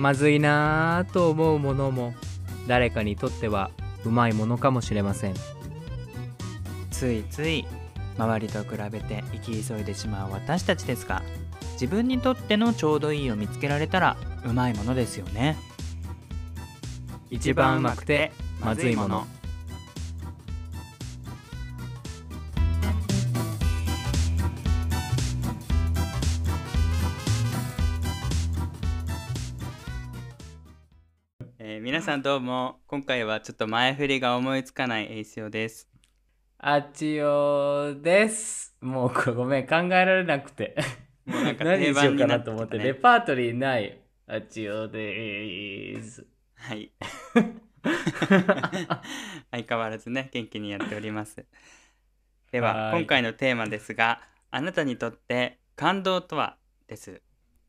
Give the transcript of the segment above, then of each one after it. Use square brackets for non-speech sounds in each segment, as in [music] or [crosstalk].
まずいなぁと思うものも誰かにとってはうまいものかもしれません。ついつい周りと比べて生き急いでしまう私たちですが自分にとってのちょうどいいを見つけられたらうまいものですよね。一番うまくてまずいもの皆さんどうも。今回はちょっと前振りが思いつかないエイシオです。あちおです。もうこれごめん考えられなくて。もうなんか定番うかになって。たなと思って、ね。レパートリーないあちおです。はい。相変わらずね元気にやっております。では今回のテーマですがあなたにとって感動とは？です。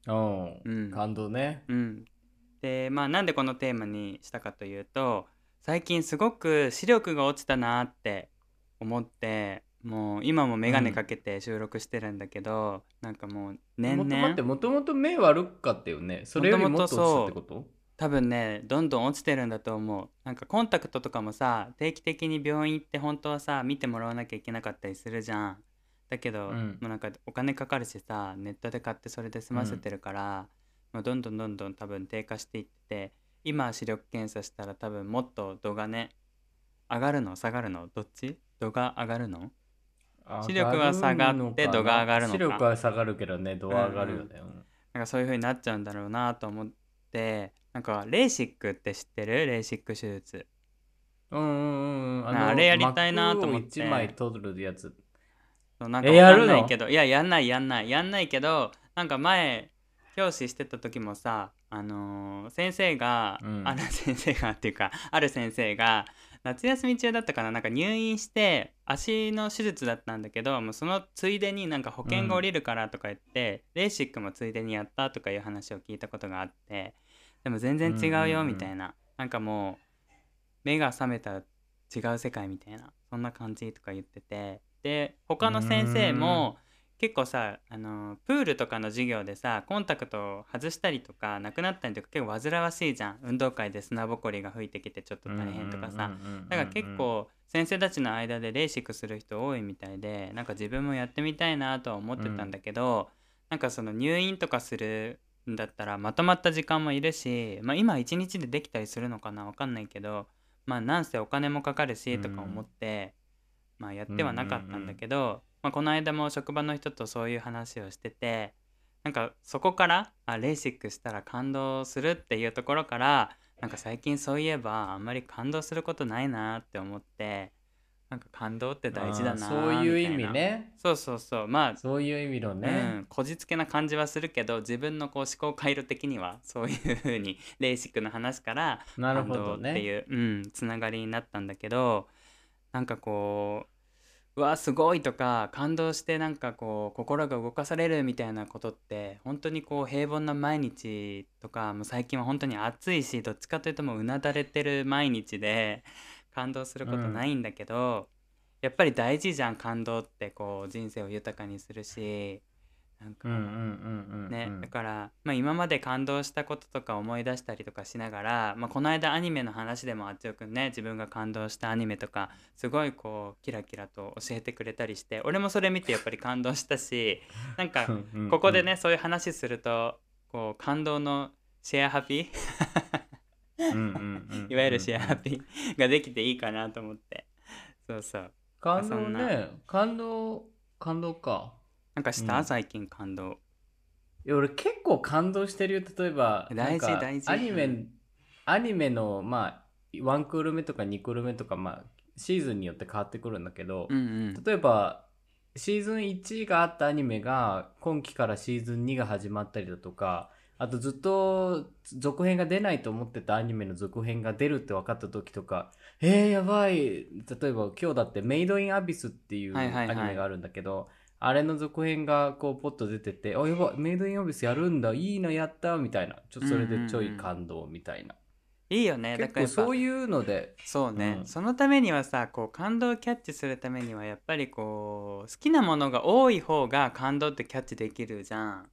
う。ん、うん。感動ね。うんでまあなんでこのテーマにしたかというと最近すごく視力が落ちたなって思ってもう今も眼鏡かけて収録してるんだけど、なんかもう年もと待って々もともと目悪かったよね？それよりもっと落ちたってこと？多分ねどんどん落ちてるんだと思う。なんかコンタクトとかもさ定期的に病院行って本当はさ見てもらわなきゃいけなかったりするじゃん。だけど、うん。もうなんかお金かかるしさネットで買ってそれで済ませてるから、まあ、どんどんどんどん多分低下していって今視力検査したら多分もっと度がね上がるの下がるのどっち？度が上がるの視力は下がって度が上がるのか？視力は下がるけどね度は上がるよね、なんかそういう風になっちゃうんだろうなと思ってなんかレーシックって知ってる？レーシック手術。うんうんうんうん。なあれやりたいなと思って。1枚取るやつ。そうなんかえやんないけど。いややんないやんないやんないけどなんか前教師してた時もさあのー先生が、うん。ある先生がっていうかある先生が夏休み中だったかななんか入院して足の手術だったんだけどもうそのついでになんか保険が下りるからとか言って、レーシックもついでにやったとかいう話を聞いたことがあってでも全然違ううんうんうん。よみたいな、なんかもう目が覚めたら違う世界みたいなそんな感じとか言ってて。で他の先生も結構さあのプールとかの授業でさコンタクトを外したりとかなくなったりとか結構煩わしいじゃん。運動会で砂ぼこりが吹いてきてちょっと大変とかさ。だから結構先生たちの間でレーシックする人多いみたいでなんか自分もやってみたいなとは思ってたんだけど、なんかその入院とかするんだったらまとまった時間もいるし、まあ、今一日でできたりするのかな？わかんないけどまあなんせお金もかかるしとか思って、まあやってはなかったんだけど、まあ、この間も職場の人とそういう話をしててなんかそこからあレーシックしたら感動するっていうところからなんか最近そういえばあんまり感動することないなって思ってなんか感動って大事だなそういう意味ね。そうそうそう。まあそういう意味のうね、ん、こじつけな感じはするけど自分のこう思考回路的にはそういう風にレーシックの話からなるほ感動どねっていう、うん、つながりになったんだけどなんかこううわすごいとか感動してなんかこう心が動かされるみたいなことって本当にこう平凡な毎日とかもう最近は本当に暑いしどっちかというともううなだれてる毎日で感動することないんだけど、やっぱり大事じゃん感動ってこう人生を豊かにするしなんか。うんうんうんうんうん。ね、だから、まあ、今まで感動したこととか思い出したりとかしながら、まあ、この間アニメの話でもあっちよくんね自分が感動したアニメとかすごいこうキラキラと教えてくれたりして俺もそれ見てやっぱり感動したし [laughs] なんかうんうんうん。ここでねそういう話するとこう感動のシェアハピ？うんうんうんうん。[laughs] いわゆるシェアハピができていいかなと思って。そうそう。感動ね感動感動かなんかした、うん。最近感動。いや俺結構感動してるよ。例えば大事なんか大事。アニメ、うん。アニメのまあ1クール目とか2クール目とかまあシーズンによって変わってくるんだけど、うんうん。例えばシーズン1があったアニメが今期からシーズン2が始まったりだとかあとずっと続編が出ないと思ってたアニメの続編が出るって分かった時とかえー、やばい。例えば今日だって「メイド・イン・アビス」っていうアはいはいはい。ニメがあるんだけど、あれの続編がこうポッと出てて「あやばいメイド・イン・アビスやるんだいいなやった」みたいな。ちょっとそれでちょい感動みたいな、いいよねだ結からそういうので。そうね、うん。そのためにはさこう感動をキャッチするためにはやっぱりこう好きなものが多い方が感動ってキャッチできるじゃん。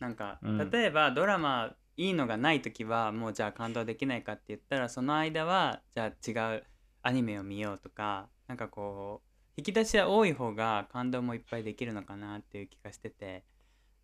なんか、うん。例えばドラマいいのがない時はもうじゃあ感動できないかって言ったらその間はじゃあ違うアニメを見ようとかなんかこう引き出しは多い方が感動もいっぱいできるのかなっていう気がしてて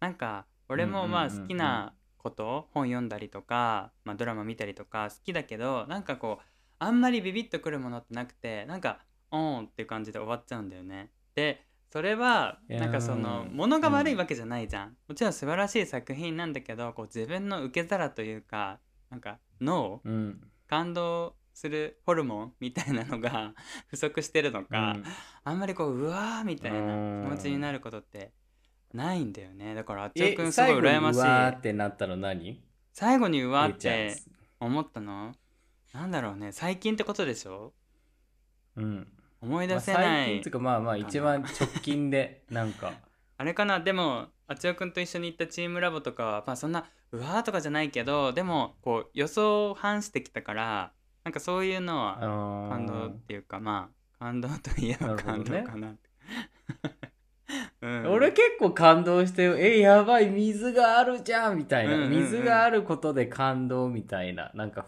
なんか俺もまあ好きなこと本読んだりとか、まあ、ドラマ見たりとか好きだけどなんかこうあんまりビビッとくるものってなくてなんかオーンっていう感じで終わっちゃうんだよね。でそれはなんかそのものが悪いわけじゃないじゃん、もちろん素晴らしい作品なんだけどこう自分の受け皿というかなんか脳うん。感動するホルモンみたいなのが [laughs] 不足してるのか、うん。あんまりこううわーみたいなうん。気持ちになることってないんだよね。だからあっちおえくんすごい羨ましい。うわーってなったの何？最後にうわーって思ったの？なんだろうね。最近ってことでしょ？うん。思いまあ出せない、最近っていうかまあまあ一番直近でなんか。[laughs] あれかな？でもあつよくんと一緒に行ったチームラボとかはまあそんなうわーとかじゃないけどでもこう予想を反してきたからなんかそういうのは感感動っていうかまあ感動といえば感動かなって、[laughs] うん。俺結構感動してよえやばい水があるじゃんみたいな、うんうんうん。水があることで感動みたいな。なんか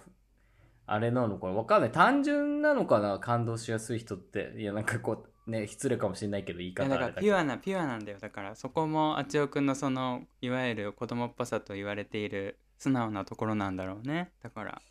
あれなのかな。わかんない。単純なのかな感動しやすい人って。いやなんかこうね失礼かもしれないけど言いいやだからピュアなピュアなんだよ。だからそこもあちおくんのそのいわゆる子供っぽさと言われている素直なところなんだろうね。だから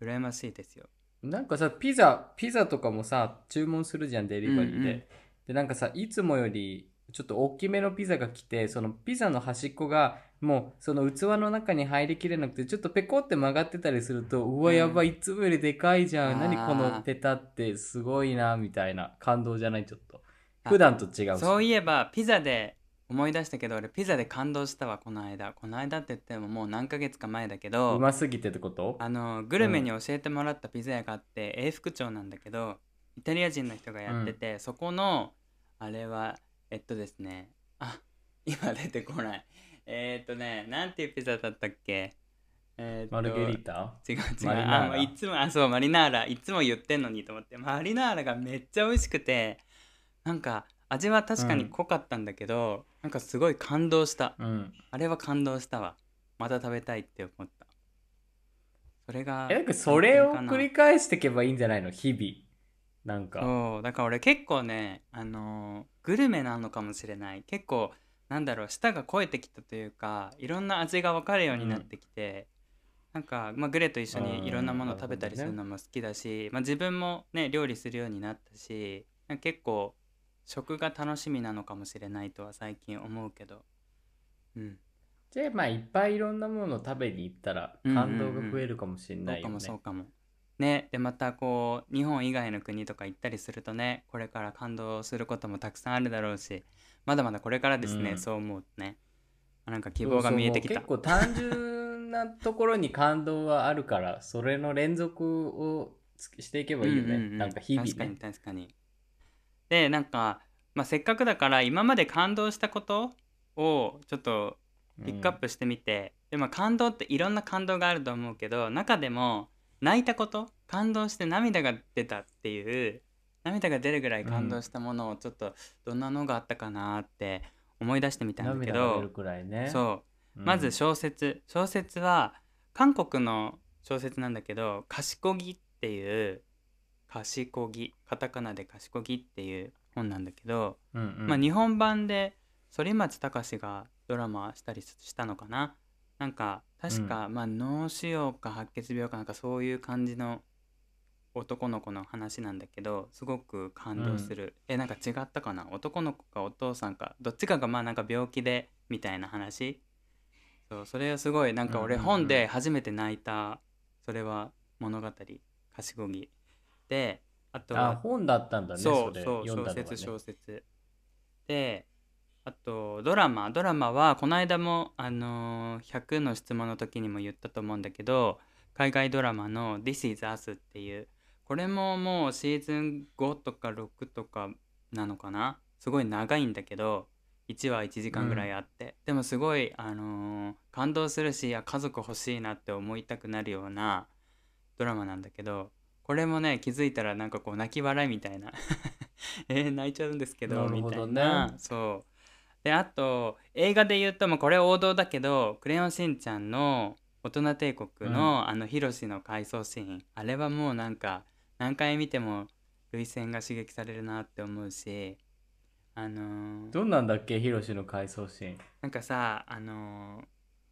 羨ましいですよ。なんかさピザピザとかもさ注文するじゃんデリバリーで、うんうん。でなんかさいつもよりちょっと大きめのピザが来てそのピザの端っこがもうその器の中に入りきれなくてちょっとペコって曲がってたりするとうわうん。やばいいつもよりでかいじゃん、何このペタってすごいなみたいな感動じゃないちょっと。あ普段と違うしそういえばピザで思い出したけど俺ピザで感動したわこの間。この間って言ってももう何ヶ月か前だけどうますぎてってこと？あのグルメに教えてもらったピザ屋があって、永福町なんだけどイタリア人の人がやってて、そこのあれはえっとですねあ今出てこない。えー、っとねなんていうピザだったっけ？えーマルゲリータ？違う違う。あもういつもあそうマリナーラ。いつも言ってんのにと思って。マリナーラがめっちゃ美味しくてなんか味は確かに濃かったんだけど、なんかすごい感動した。うん。あれは感動したわ。また食べたいって思った。それがえなんかそれを繰り返していけばいいんじゃないの？日々。なんか。そう。だから俺結構ねあのーグルメなのかもしれない。結構なんだろう舌が肥えてきたというかいろんな味が分かるようになってきて、なんか、まあ、グレと一緒にいろんなものを食べたりするのも好きだし、まあ、自分もね料理するようになったし結構食が楽しみなのかもしれないとは最近思うけどうんじゃあまあいっぱいいろんなものを食べに行ったら感動が増えるかもしれそうかないよね。もそうかも。ねでまたこう日本以外の国とか行ったりするとねこれから感動することもたくさんあるだろうしまだまだこれからですね、うんそう思うとねなんか希望が見えてきた結構単純なところに感動はあるからそれの連続をつしていけばいいよね。うんうんうんなんか日々確かにね。確かにでなんか、まあ、せっかくだから今まで感動したことをちょっとピックアップしてみて、でも感動っていろんな感動があると思うけど中でも泣いたこと感動して涙が出たっていう涙が出るぐらい感動したものをちょっとどんなのがあったかなって思い出してみたんだけどね。そう。うん。まず小説。小説は韓国の小説なんだけど「賢ぎ」っていう「賢ぎ」カタカナで「賢ぎ」っていう本なんだけど、うんうん。まあ、日本版で反町隆史がドラマしたりしたのかな。なんか確か、まあ、脳腫瘍か白血病かなんかそういう感じの男の子の話なんだけどすごく感動する、えなんか違ったかな？男の子かお父さんか。どっちかがまあなんか病気でみたいな話。そうそれはすごいなんか俺うんうんうん本で初めて泣いたそれは物語。賢ぎであとはあ本だったんだね。そうれそう小説小説。であとドラマドラマはこの間もあのー100の質問の時にも言ったと思うんだけど海外ドラマの「This is Us」っていうこれももうシーズン5とか6とかなのかな？すごい長いんだけど1話1時間ぐらいあって、でもすごい、あのー感動するしあ家族欲しいなって思いたくなるようなドラマなんだけどこれもね気づいたらなんかこう泣き笑いみたいな。[laughs] えー泣いちゃうんですけどね。みたいな。そう。であと映画で言うともうこれ王道だけど「クレヨンしんちゃん」の大人帝国の、あのヒロシの回想シーン。あれはもうなんか何回見ても涙腺が刺激されるなって思うしあのーどんなんだっけ？ヒロシの回想シーン。なんかさあのー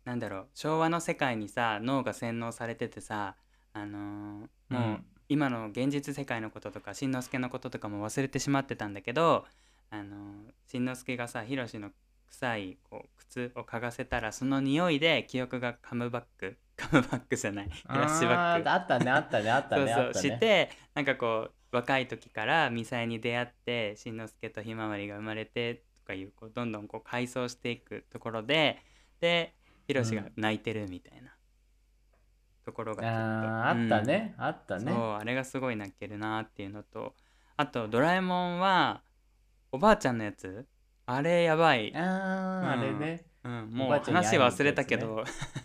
なんだろう。昭和の世界にさ脳が洗脳されててさあのーもう、うん今の現実世界のこととかしんのすけのこととかも忘れてしまってたんだけどあのーしんのすけがさヒロシの臭いこう靴を嗅がせたらその匂いで記憶がカムバック [laughs] カムバックじゃないフラッシュバック。あったねあったねあったそうそうねあったねしてなんかこう若い時からミサイに出会ってしんのすけとひまわりが生まれてとかいうこうどんどんこう回想していくところででひろしが泣いてるみたいなところがちょっと。あーあったね、あったね。そうあれがすごい泣けるなっていうのと。あとドラえもんはおばあちゃんのやつ？あれやばい、ああれね。うん、もう話忘れたけど、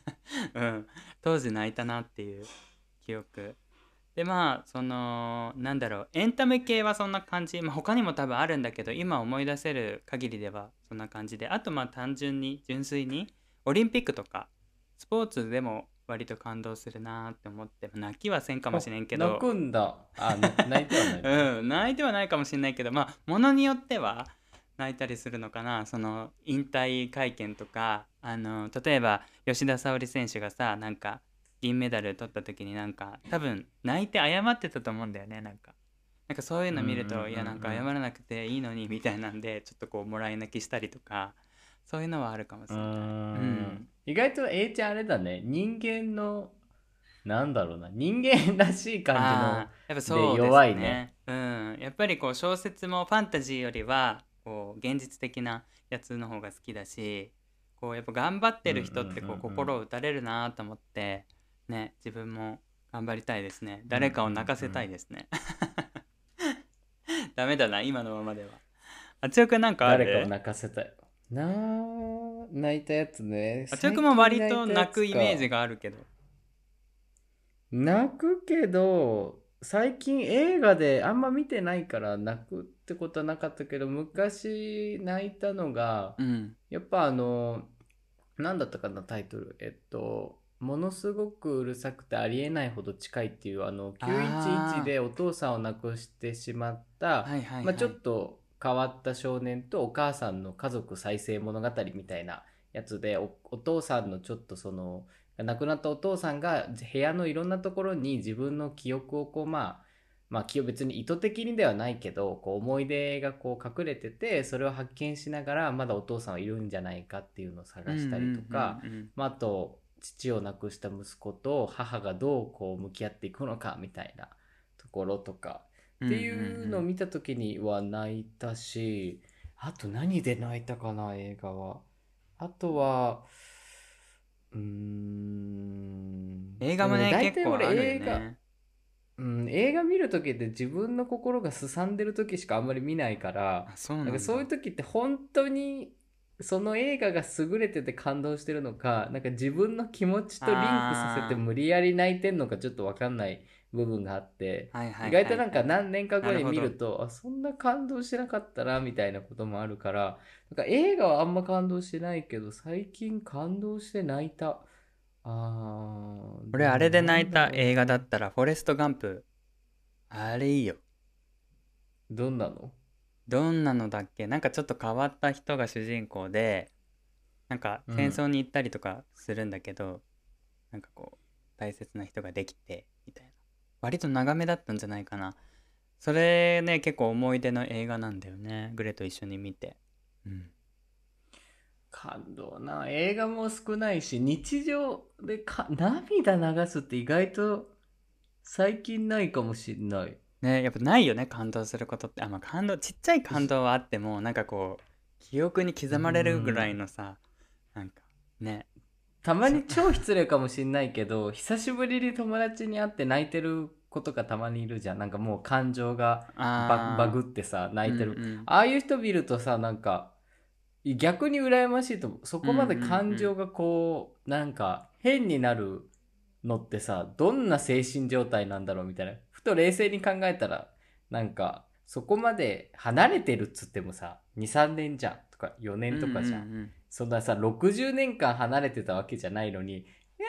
[laughs] うん、当時泣いたなっていう記憶。でまあそのなんだろう。エンタメ系はそんな感じ、まあ、他にも多分あるんだけど今思い出せる限りではそんな感じで。あとまあ単純に純粋にオリンピックとかスポーツでも割と感動するなって思って泣きはせんかもしれんけど。泣くんだ。あな [laughs] 泣いてはない。うん、泣いてはないかもしれないけどまあものによっては泣いたりするのかな。その引退会見とかあの例えば吉田沙保里選手がさなんか銀メダル取った時になんか多分泣いて謝ってたと思うんだよねなんか。なんかそういうの見ると、いやなんか謝らなくていいのにみたいなんでちょっとこうもらい泣きしたりとかそういうのはあるかもしれない。ん意外と A ちゃんあれだね。人間のなんだろうな。人間らしい感あーやっぱそうで弱いね。うん、やっぱりこう小説もファンタジーよりはこう現実的なやつの方が好きだしこうやっぱ頑張ってる人ってこう心を打たれるなと思ってね自分も頑張りたいですね。誰かを泣かせたいですね、[laughs] ダメだな今のままでは。あちおくんなんのかある？誰かを泣かせたい。なあ泣いたやつね。あちおくんも割と泣くイメージががあるけど。泣くけど最近映画であんま見てないから泣くってことはなかったけど昔泣いたのがうん。やっぱあの何だったかなタイトル。えっとものすごくうるさくてありえないほど近いっていうあのあー。911でお父さんを亡くしてしまった、はいはい、はい。まあ、ちょっと変わった少年とお母さんの家族再生物語みたいなやつでおお父さんのちょっとその亡くなったお父さんが部屋のいろんなところに自分の記憶をこうまあまあ記憶別に意図的にではないけどこう思い出がこう隠れててそれを発見しながらまだお父さんはいるんじゃないかっていうのを探したりとか、まあ、あと父を亡くした息子と母がどうこう向き合っていくのかみたいなところとかっていうのを見た時には泣いたし、あと何で泣いたかな映画は。あとはうーん。映画もね結構あるよ俺映画ねうん、映画見る時って自分の心がすさんでる時しかあんまり見ないからあそうなんだ。なんかそういう時って本当にその映画が優れてて感動してるのかなんか自分の気持ちとリンクさせて無理やり泣いてんのかちょっと分かんない部分があって、意外となんか何年か後に見るとあそんな感動してなかったなみたいなこともあるからなんか映画はあんま感動してないけど最近感動して泣いた。あー俺あれで泣いた映画だったら「フォレスト・ガンプ」あれいいよ。どんなの？どんなのだっけ？なんかちょっと変わった人が主人公でなんか戦争に行ったりとかするんだけど、なんかこう大切な人ができてみたいな割と長めだったんじゃないかな。それね結構思い出の映画なんだよね。グレと一緒に見て。うん。感動な。映画も少ないし日常でか涙流すって意外と最近ないかもしんない。ねやっぱないよね感動することって。あまあ感動ちっちゃい感動はあってもなんかこう記憶に刻まれるぐらいのさなんかね。たまに超失礼かもしんないけど久しぶりに友達に会って泣いてる子とかたまにいるじゃん。なんかもう感情がバグってさ泣いてる、うんうん。ああいう人見るとさなんか逆に羨ましいと思うそこまで感情がこう,、なんか変になるのってさどんな精神状態なんだろうみたいな。ふと冷静に考えたらなんかそこまで離れてるっつってもさ23年じゃんとか4年とかじゃん,、うんうんうんそんなさ60年間離れてたわけじゃないのに「いや久しぶ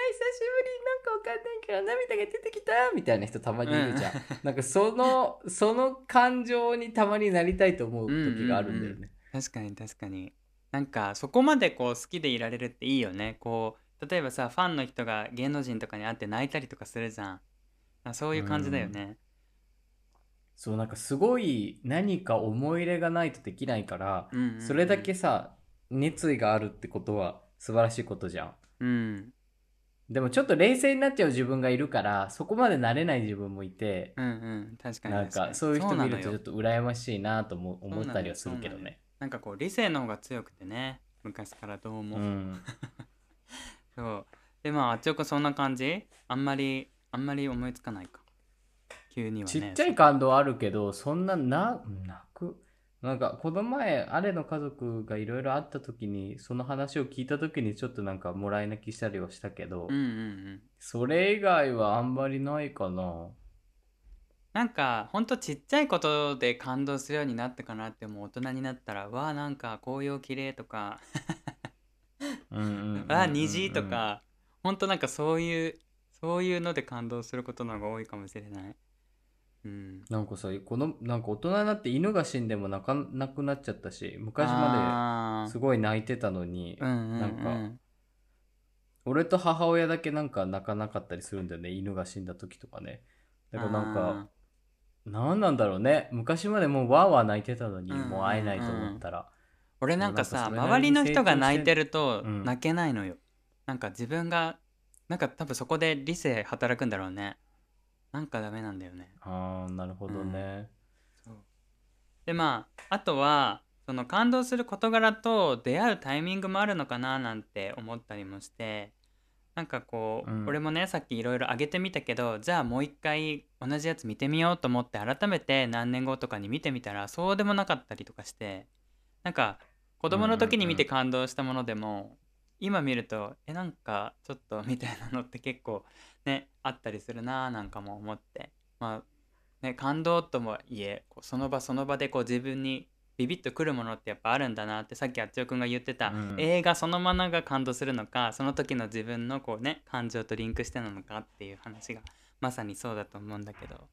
りわかんないけど涙が出てきた」みたいな人たまにいるじゃん、[laughs] なんかそのその感情にたまになりたいと思う時があるんだよね、確かに確かに。なんかそこまでこう好きでいられるっていいよね。こう例えばさファンの人が芸能人とかに会って泣いたりとかするじゃん。あそういう感じだよね。そうなんかすごい何か思い入れがないとできないから、うんうんうん。それだけさ熱意があるってことは素晴らしいことじゃん。うんでもちょっと冷静になっちゃう自分がいるからそこまでなれない自分もいてうんうん確かになん確かそういう人見るとちょっと羨ましいなとも思ったりはするけどね。なんかこう理性の方が強くてね昔からどううも、ん。[laughs] そう。でまああっちおくそんな感じ？あんまりあんまり思いつかないか。急にはね。ちっちゃい感動あるけどそんなな泣く？なんかこの前あれの家族がいろいろあった時にその話を聞いた時にちょっとなんかもらい泣きしたりはしたけど、うんうんうん。それ以外はあんまりないかな。なんかほんとちっちゃいことで感動するようになったかなってもう大人になったらわあなんか紅葉綺麗とか。うんうんうんうんうん。わあ虹とか。ほんとなんかそういうそういうので感動することの方が多いかもしれないうん。なんかさこのなんか大人になって犬が死んでも泣かなくなっちゃったし昔まあですごい泣いてたのに、うんうんうん。なんか俺と母親だけなんか泣かなかったりするんだよね犬が死んだ時とかね。だからなんか何なんだろうね。昔までもうわーわー泣いてたのに、うんうんうん。もう会えないと思ったら、俺なんかさ周りの人が泣いてるとうん泣けないのよ、なんか自分がなんか多分そこで理性働くんだろうねなんかダメなんだよね。ああなるほどね、でまああとはその感動する事柄と出会うタイミングもあるのかななんて思ったりもしてなんかこう、うん。俺もねさっきいろいろ上げてみたけどじゃあもう一回同じやつ見てみようと思って改めて何年後とかに見てみたらそうでもなかったりとかしてなんか子供の時に見て感動したものでも、今見るとえなんかちょっとみたいなのって結構ねあったりするなーなんかも思って。まあね感動ともいえこうその場その場でこう自分にビビッとくるものってやっぱあるんだなってさっきあっちおくんが言ってた、うん映画そのままが感動するのかその時の自分のこうね感情とリンクしてなのかっていう話がまさにそうだと思うんだけど。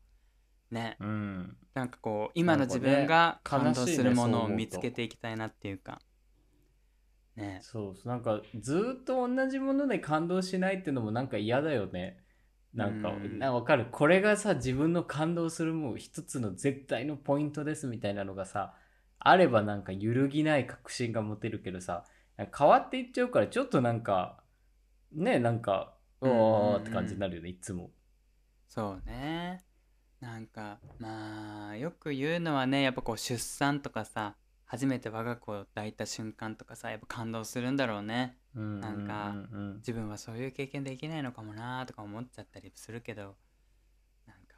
ね。うん。なんかこう今の自分が感動するものを見つけていきたいなっていうかね。そうなんかずーっと同じもので感動しないっていうのもなんか嫌だよね。なんかうん。なわかる？これがさ自分の感動するもう一つの絶対のポイントですみたいなのがさあればなんか揺るぎない確信が持てるけどさ変わっていっちゃうからちょっとなんかねなんかうおーって感じになるよねいつも。そうね。なんかまあよく言うのはねやっぱこう出産とかさ初めて我が子を抱いた瞬間とかさやっぱ感動するんだろうね。なんかうんうんうん。自分はそういう経験できないのかもなとか思っちゃったりするけどなんか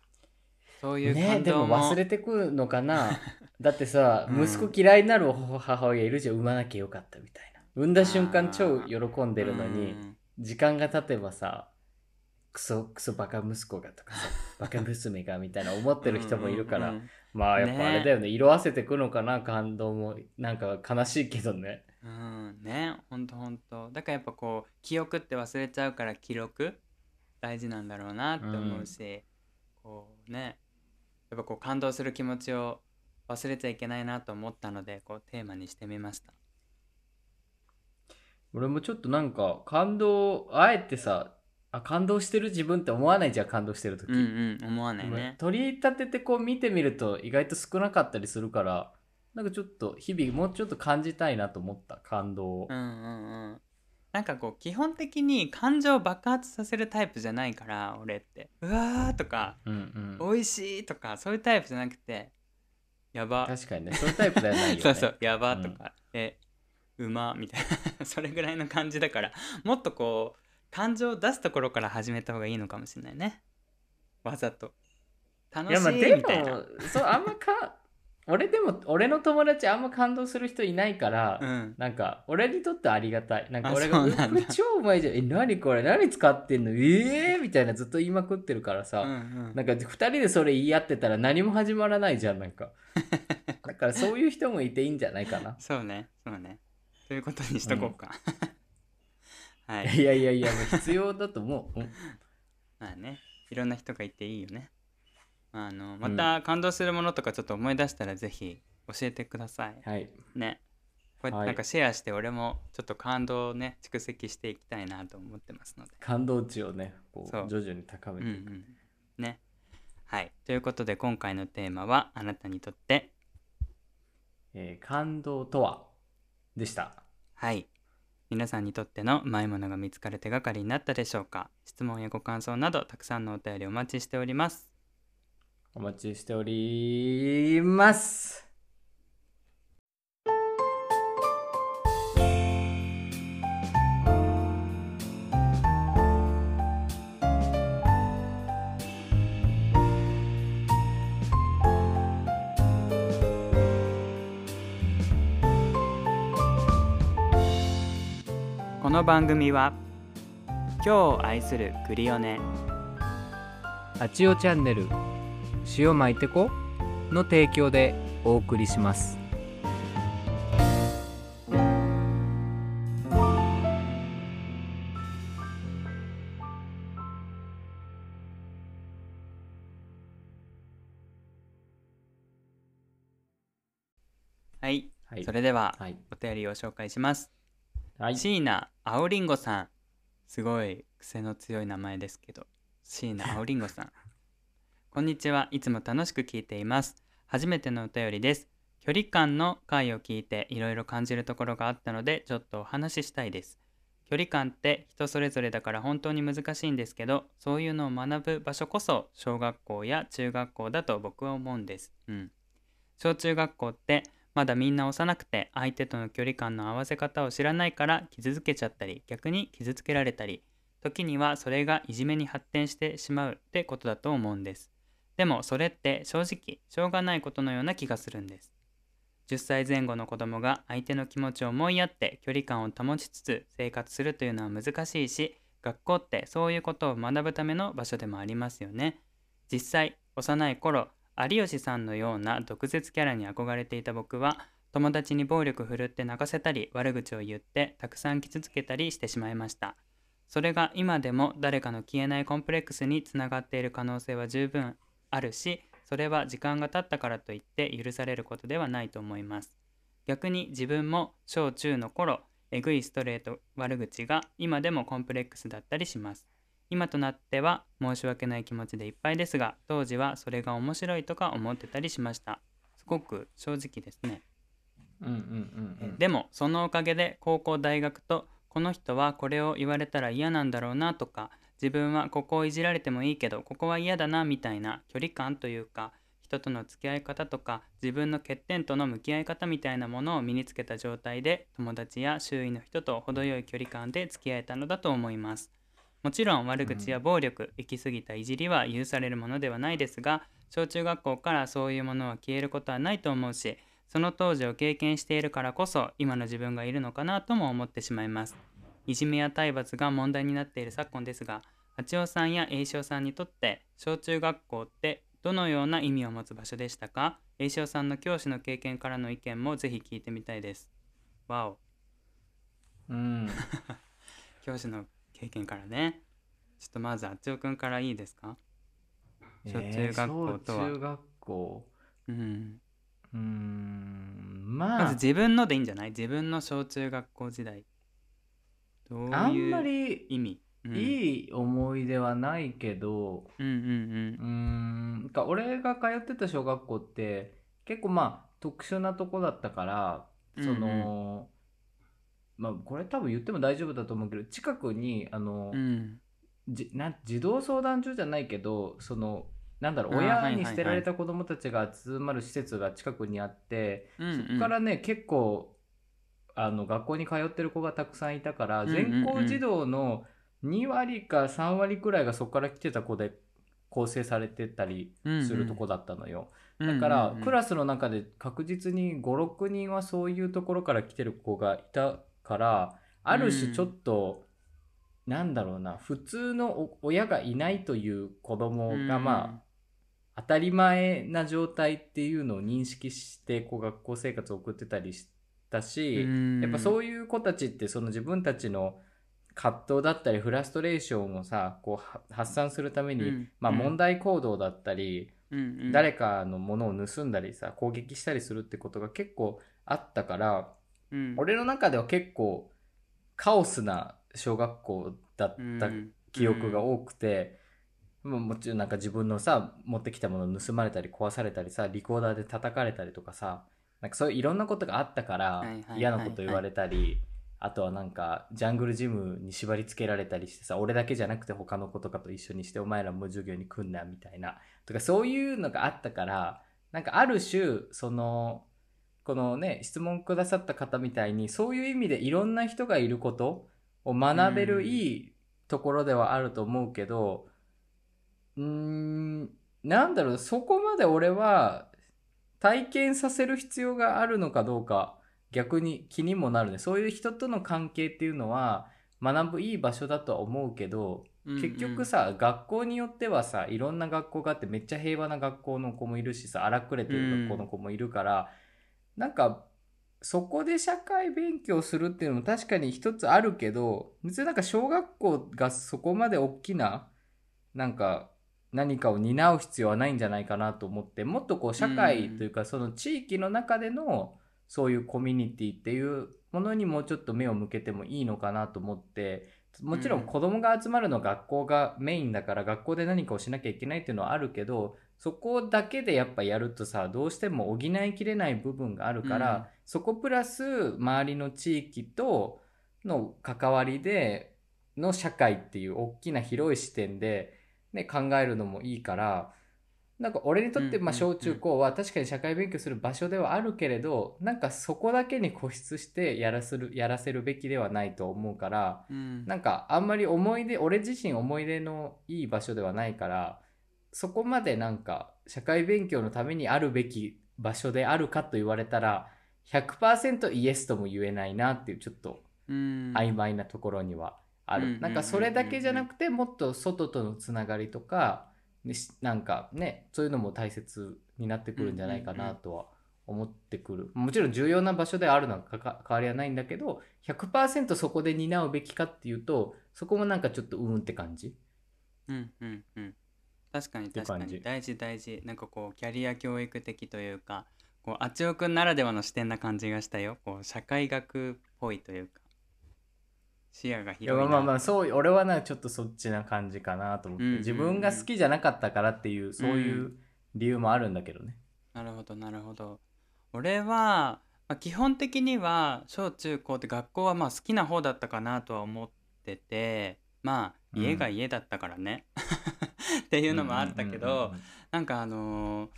そういうねで感動も、も忘れてくのかな。[laughs] だってさ、うん。息子嫌いになる母親いるじゃん。産まなきゃよかったみたいな。産んだ瞬間超喜んでるのに、うん。時間が経てばさクソクソバカ息子がとかさ [laughs] バカ娘がみたいな思ってる人もいるから、うんうんまあやっねぱあれだよね。色あせてくのかな感動もなんか悲しいけどね。うん。ね。ほんとほんと。だからやっぱこう記憶って忘れちゃうから記録大事なんだろうなって思うし、こうね。やっぱこう感動する気持ちを忘れちゃいけないなと思ったのでこうテーマにしてみました。俺もちょっとなんか感動あえてさあ感動してる自分って思わないじゃん感動してる時、うんうん思わないね。取り立ててこう見てみると意外と少なかったりするからなんかちょっと日々もうちょっと感じたいなと思った感動を。うんうんうん。なんかこう基本的に感情を爆発させるタイプじゃないから俺って。うわーとかうんうん。美味しいとかそういうタイプじゃなくてやば。確かにねそういうタイプではないよね。[laughs] そうそうやばとか、えうまみたいな。[laughs] それぐらいの感じだからもっとこう感情を出すところから始めた方がいいのかもしれないね。わざと。楽しいいやまあでみたいな。もそうあんまか俺でも俺の友達あんま感動する人いないから、うん。なんか俺にとってありがたい。なんか俺がこれ超うまいじゃん。え何これ？何使ってんの？ええー、みたいなずっと言いまくってるからさ、うんうん。なんか2人でそれ言い合ってたら何も始まらないじゃんなんか。[laughs] だからそういう人もいていいんじゃないかな。そうねそうね。ということにしとこうか、はい。いやいやいやもう必要だと思う。[laughs] うん。まあねいろんな人がいていいよね。あのまた感動するものとかちょっと思い出したらぜひ教えてください。はい。ね。こうやってはい。なんかシェアして俺もちょっと感動をね蓄積していきたいなと思ってますので。感動値をねこそう。う徐々に高めうんうていく、ん。ね。はい。ということで今回のテーマはあなたにとって。えー感動とは？でした。はい皆さんにとってのうまいものが見つかる手がかりになったでしょうか？質問やご感想などたくさんのお便りお待ちしております。お待ちしております。の番組は今日を愛するクリオネ。あちおチャンネル塩巻いてこの提供でお送りします。はい、はい。それでははい。お便りを紹介します、はい。椎名青りんごさん。すごい癖の強い名前ですけど。椎名 [laughs] 青りんごさん。こんにちは。いつも楽しく聞いています。初めてのお便りです。距離感の回を聞いていろいろ感じるところがあったのでちょっとお話ししたいです。距離感って人それぞれだから本当に難しいんですけどそういうのを学ぶ場所こそ小学校や中学校だと僕は思うんです。うん。小中学校ってまだみんな幼くて相手との距離感の合わせ方を知らないから傷つけちゃったり逆に傷つけられたり時にはそれがいじめに発展してしまうってことだと思うんです。でもそれって正直しょうがないことのような気がするんです。10歳前後の子供が相手の気持ちを思いやって距離感を保ちつつ生活するというのは難しいし学校ってそういうことを学ぶための場所でもありますよね。実際幼い頃有吉さんのような毒舌キャラに憧れていた僕は友達に暴力振るって泣かせたり悪口を言ってたくさん傷つけたりしてしまいました。それが今でも誰かの消えないコンプレックスにつながっている可能性は十分あるしそれは時間が経ったからといって許されることではないと思います。逆に自分も小中の頃えぐいストレート悪口が今でもコンプレックスだったりします。今となっては申し訳ない気持ちでいっぱいですが当時はそれが面白いとか思ってたりしました。すごく正直ですね。うんうんうんうん。でもそのおかげで高校大学とこの人はこれを言われたら嫌なんだろうなとか自分はここをいじられてもいいけどここは嫌だなみたいな距離感というか人との付き合い方とか自分の欠点との向き合い方みたいなものを身につけた状態で友達や周囲の人と程よい距離感で付き合えたのだと思いますもちろん悪口や暴力、行き過ぎたいじりは許されるものではないですが小中学校からそういうものは消えることはないと思うしその当時を経験しているからこそ今の自分がいるのかなとも思ってしまいます。いじめや体罰が問題になっている昨今ですが八尾さんや栄翔さんにとって小中学校ってどのような意味を持つ場所でしたか？栄翔さんの教師の経験からの意見もぜひ聞いてみたいです。わお。うん。[laughs] 教師の経験からね。ちょっとまずあつおくんからいいですか？小中学校とは。えー小中学校。うん。うーんまあ。まず自分のでいいんじゃない？自分の小中学校時代。どうあんまいうり意味、うん、いい思い出はないけど。うんうんうーんなんか俺が通ってた小学校って結構まあ特殊なとこだったからその、まあこれ多分言っても大丈夫だと思うけど近くにあの、うん。うんじなん児童相談所じゃないけどそのなんだろう親に捨てられた子供たちが集まる施設が近くにあって、そこからね結構あの学校に通ってる子がたくさんいたから、うんうんうん。全校児童の2割か3割くらいがそこから来てた子で構成されてたりするとこだったのよ、うんだから、うんうん。クラスの中で確実に56人はそういうところから来てる子がいたからある種ちょっと、なんだろうな普通のお親がいないという子供がまあ、当たり前な状態っていうのを認識してこう学校生活を送ってたりしたし、うん。やっぱそういう子たちってその自分たちの葛藤だったりフラストレーションをさこうは発散するために、うん。まあ、うん。問題行動だったり、うんうん。誰かのものを盗んだりさ攻撃したりするってことが結構あったから、うん。俺の中では結構カオスな小学校だった記憶が多くて、もうもちろんなんか自分のさ持ってきたもの盗まれたり壊されたりさリコーダーで叩かれたりとかさなんかそういういろんなことがあったから嫌なこと言われたり、あとはなんかジャングルジムに縛り付けられたりしてさ俺だけじゃなくて他の子とかと一緒にしてお前らも授業に来んなみたいな。とかそういうのがあったからなんかある種そのこのね質問くださった方みたいにそういう意味でいろんな人がいることを学べうんるいいところではあると思うけどうーんなんだろうそこまで俺は体験させる必要があるのかどうか逆に気にもなるね。そういう人との関係っていうのは学ぶいい場所だとは思うけど結局さ、学校によってはさいろんな学校があってめっちゃ平和な学校の子もいるしさ荒くれてる学校の子もいるから、なんかそこで社会勉強するっていうのも確かに一つあるけど別になんか小学校がそこまで大きななんか何かを担う必要はないんじゃないかなと思ってもっとこう社会というかその地域の中でのそういうコミュニティっていうものにもうちょっと目を向けてもいいのかなと思ってもちろん。子供が集まるのは学校がメインだから学校で何かをしなきゃいけないっていうのはあるけどそこだけでやっぱやるとさどうしても補いきれない部分があるから、うん。そこプラス周りの地域との関わりでの社会っていう大きな広い視点で、ね、考えるのもいいからなんか俺にとってうんまあ小うんうん。中高は確かに社会勉強する場所ではあるけれどなんかそこだけに固執してやらせるやらせるべきではないと思うからうん。なんかあんまり思い出俺自身思い出のいい場所ではないからそこまでなんか社会勉強のためにあるべき場所であるかと言われたら100%イエスとも言えないなっていうちょっとうん。曖昧なところにはある、うんなんかそれだけじゃなくてもっと外とのつながりとかなんかねそういうのも大切になってくるんじゃないかなとは思ってくる。もちろん重要な場所であるのは変わりはないんだけど100%そこで担うべきかっていうとそこもなんかちょっとうんって感じ。うんうんうん確かに確かに。大事大事。なんかこうキャリア教育的というかこうあちおくんならではの視点な感じがしたよ。こう社会学っぽいというか。視野が広いな。まあまあそう俺はなちょっとそっちな感じかなと思って、うんうんうん。自分が好きじゃなかったからっていうそういう理由もあるんだけどね、なるほどなるほど。俺は、まあ、基本的には小中高って学校はまあ好きな方だったかなとは思っててまあうん。家が家だったからね、[laughs] っていうのもあったけど、うんうんうんうん。なんかあのー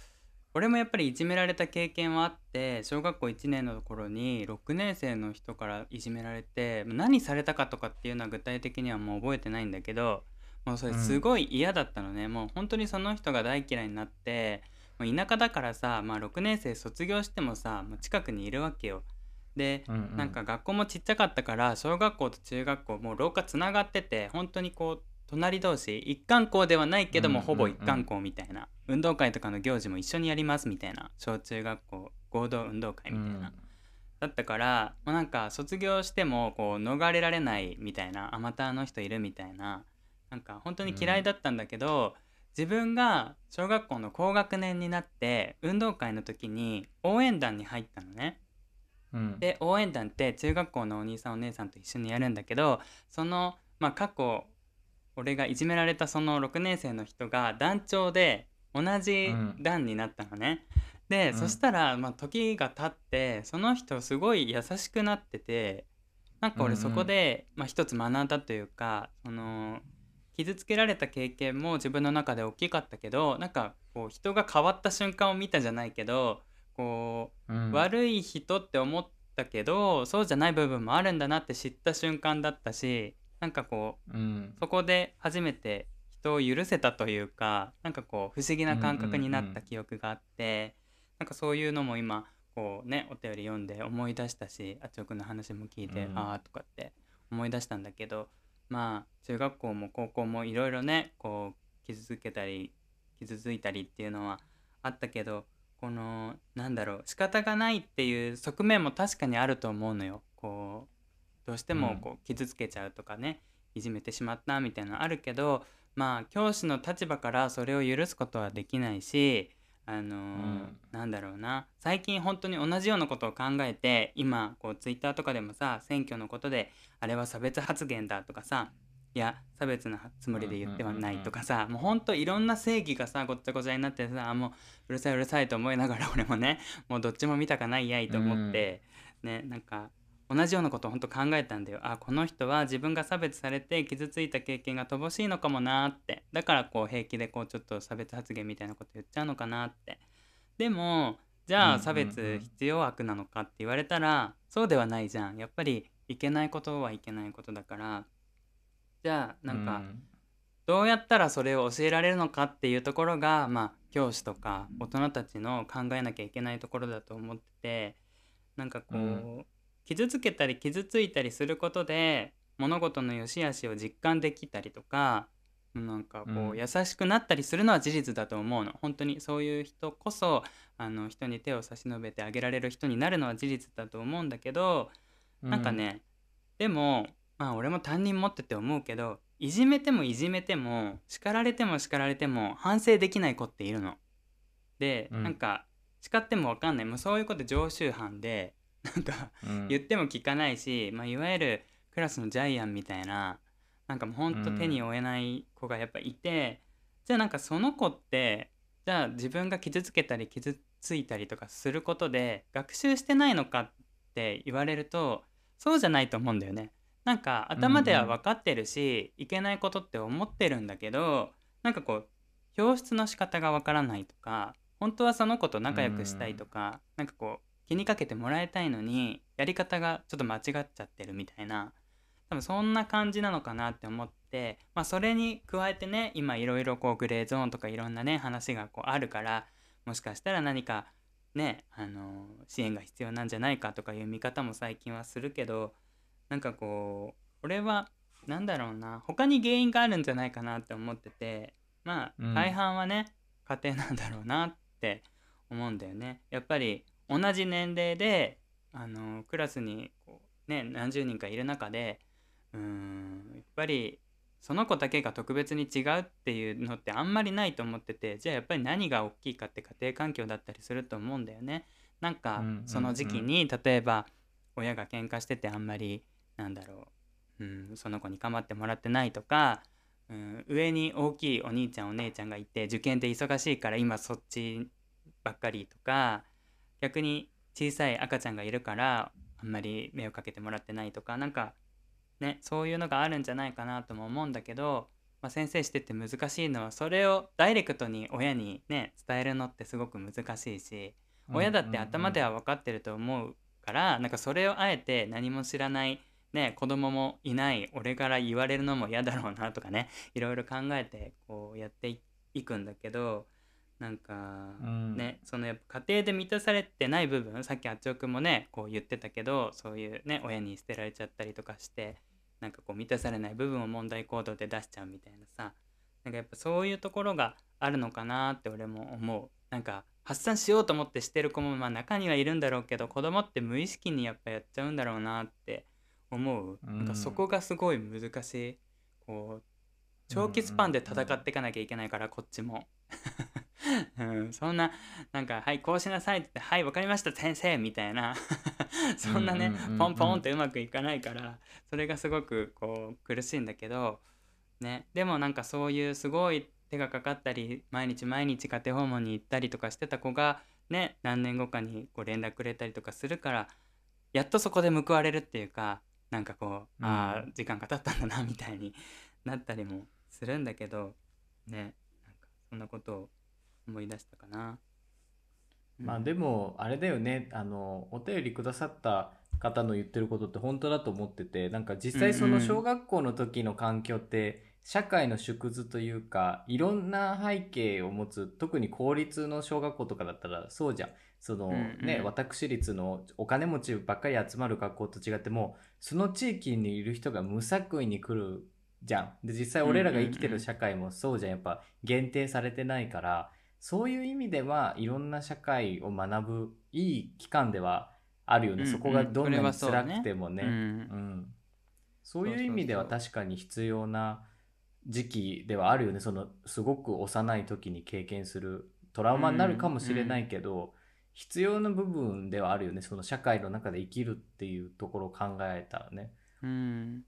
俺もやっぱりいじめられた経験はあって小学校1年の頃に6年生の人からいじめられて何されたかとかっていうのは具体的にはもう覚えてないんだけどもうそれすごい嫌だったのね、もう本当にその人が大嫌いになってもう田舎だからさ、まあ、6年生卒業してもさもう近くにいるわけよ。でうんうん。なんか学校もちっちゃかったから小学校と中学校もう廊下つながってて本当にこう隣同士一貫校ではないけども、うんほぼ一貫校みたいな。運動会とかの行事も一緒にやりますみたいな。小中学校合同運動会みたいな、だったからもうなんか卒業してもこう逃れられないみたいなあまたあの人いるみたいな。なんか本当に嫌いだったんだけど、自分が小学校の高学年になって運動会の時に応援団に入ったのね。うん。で応援団って中学校のお兄さんお姉さんと一緒にやるんだけどそのまあ過去俺がいじめられたその6年生の人が団長で同じ団になったのね。で、うん。そしたら、まあ、時が経ってその人すごい優しくなっててなんかうんうん俺そこで、まあ、一つ学んだというかその傷つけられた経験も自分の中で大きかったけどなんかこう人が変わった瞬間を見たじゃないけどこううん。悪い人って思ったけどそうじゃない部分もあるんだなって知った瞬間だったしなんかこううん。そこで初めて人を許せたというかなんかこう不思議な感覚になった記憶があって、なんかそういうのも今こうねお便り読んで思い出したしあちおくんの話も聞いて、うん。ああとかって思い出したんだけどまあ中学校も高校もいろいろねこう傷つけたり傷ついたりっていうのはあったけどこのなんだろう仕方がないっていう側面も確かにあると思うのよ。こうどうしてもこう傷つけちゃうとかね、いじめてしまったみたいなのあるけどまあ教師の立場からそれを許すことはできないしあのーんなんだろうな最近本当に同じようなことを考えて今こうツイッターとかでもさ選挙のことであれは差別発言だとかさいや差別なつもりで言ってはないとかさ、もうほんといろんな正義がさごっちゃごちゃになってさもううるさいうるさいと思いながら俺もね [laughs] もうどっちも見たかないやいと思って、ねなんか同じようなことを本当考えたんだよ。あこの人は自分が差別されて傷ついた経験が乏しいのかもなーって。だからこう平気でこうちょっと差別発言みたいなこと言っちゃうのかなって。でもじゃうんうんうんあ差別必要悪なのかって言われたらそうではないじゃん。やっぱりいけないことはいけないことだからじゃあなんか、どうやったらそれを教えられるのかっていうところが、まあ、教師とか大人たちの考えなきゃいけないところだと思っててなんかこう、うん。傷つけたり傷ついたりすることで物事の良し悪しを実感できたりとかなんかこう、うん。優しくなったりするのは事実だと思うの。本当にそういう人こそあの人に手を差し伸べてあげられる人になるのは事実だと思うんだけど、なんかねでもまあ俺も担任持ってて思うけどいじめてもいじめても叱られても叱られても反省できない子っているの。で、うんなんか叱っても分かんないもうそういう子って常習犯で [laughs] なんかうん言っても聞かないし、まあ、いわゆるクラスのジャイアンみたいななんかもうほんと手に負えない子がやっぱいて、じゃあなんかその子ってじゃあ自分が傷つけたり傷ついたりとかすることで学習してないのかって言われるとそうじゃないと思うんだよね。なんか頭では分かってるし、いけないことって思ってるんだけどなんかこう表出の仕方が分からないとか本当はその子と仲良くしたいとか、なんかこう気にかけてもらいたいのにやり方がちょっと間違っちゃってるみたいな多分そんな感じなのかなって思って、まあ、それに加えてね今いろいろこうグレーゾーンとかいろんなね話がこうあるからもしかしたら何かねあの支援が必要なんじゃないかとかいう見方も最近はするけどなんかこう俺はなんだろうな他に原因があるんじゃないかなって思っててまうんあ大半はね、家庭なんだろうなって思うんだよね。やっぱり同じ年齢であのクラスにこう、ね、何十人かいる中でうーんやっぱりその子だけが特別に違うっていうのってあんまりないと思っててじゃあやっぱり何が大きいかって家庭環境だったりすると思うんだよね。なんかうんうんうんその時期に例えば親が喧嘩しててあんまりなんだろう、うん、その子に構ってもらってないとか、うん、上に大きいお兄ちゃんお姉ちゃんがいて受験で忙しいから今そっちばっかりとか逆に小さい赤ちゃんがいるからあんまり目をかけてもらってないとかなんかねそういうのがあるんじゃないかなとも思うんだけど、まあ、先生してて難しいのはそれをダイレクトに親にね伝えるのってすごく難しいし親だって頭では分かってると思うからなんかそれをあえて何も知らないね子供もいない俺から言われるのも嫌だろうなとかね [laughs] いろいろ考えてこうやっていいくんだけどなんかうん。ねそのやっぱ家庭で満たされてない部分さっきあっちおくんもねこう言ってたけどそういうね親に捨てられちゃったりとかしてなんかこう満たされない部分を問題行動で出しちゃうみたいなさなんかやっぱそういうところがあるのかなって俺も思う。なんか発散しようと思ってしてる子もまあ中にはいるんだろうけど子供って無意識にやっぱやっちゃうんだろうなって思う、なんかそこがすごい難しい。こう長期スパンで戦っていかなきゃいけないからこっちも、[laughs] うん、そんななんか「はいこうしなさい」って言って「はいわかりました先生」みたいな。[laughs] そんなねうんうんうんうん。ポンポンってうまくいかないからそれがすごくこう苦しいんだけどね。でもなんかそういうすごい手がかかったり毎日毎日家庭訪問に行ったりとかしてた子がね何年後かにこう連絡くれたりとかするからやっとそこで報われるっていうかなんかこう、ああ時間が経ったんだなみたいになったりもするんだけどねなんかそんなことを思い出したかな。まあでもあれだよね。あのお便りくださった方の言ってることって本当だと思っててなんか実際その小学校の時の環境って社会の縮図というかいろんな背景を持つ特に公立の小学校とかだったらそうじゃん。その、うんうん。ね私立のお金持ちばっかり集まる学校と違ってもその地域にいる人が無作為に来るじゃん。で実際俺らが生きてる社会もそうじゃん。やっぱ限定されてないから。そういう意味ではいろんな社会を学ぶいい期間ではあるよね、うんうん。そこがどんなに辛くてもね。そういう意味では確かに必要な時期ではあるよね。そのすごく幼い時に経験するトラウマになるかもしれないけど、必要な部分ではあるよね。その社会の中で生きるっていうところを考えたらね。うん。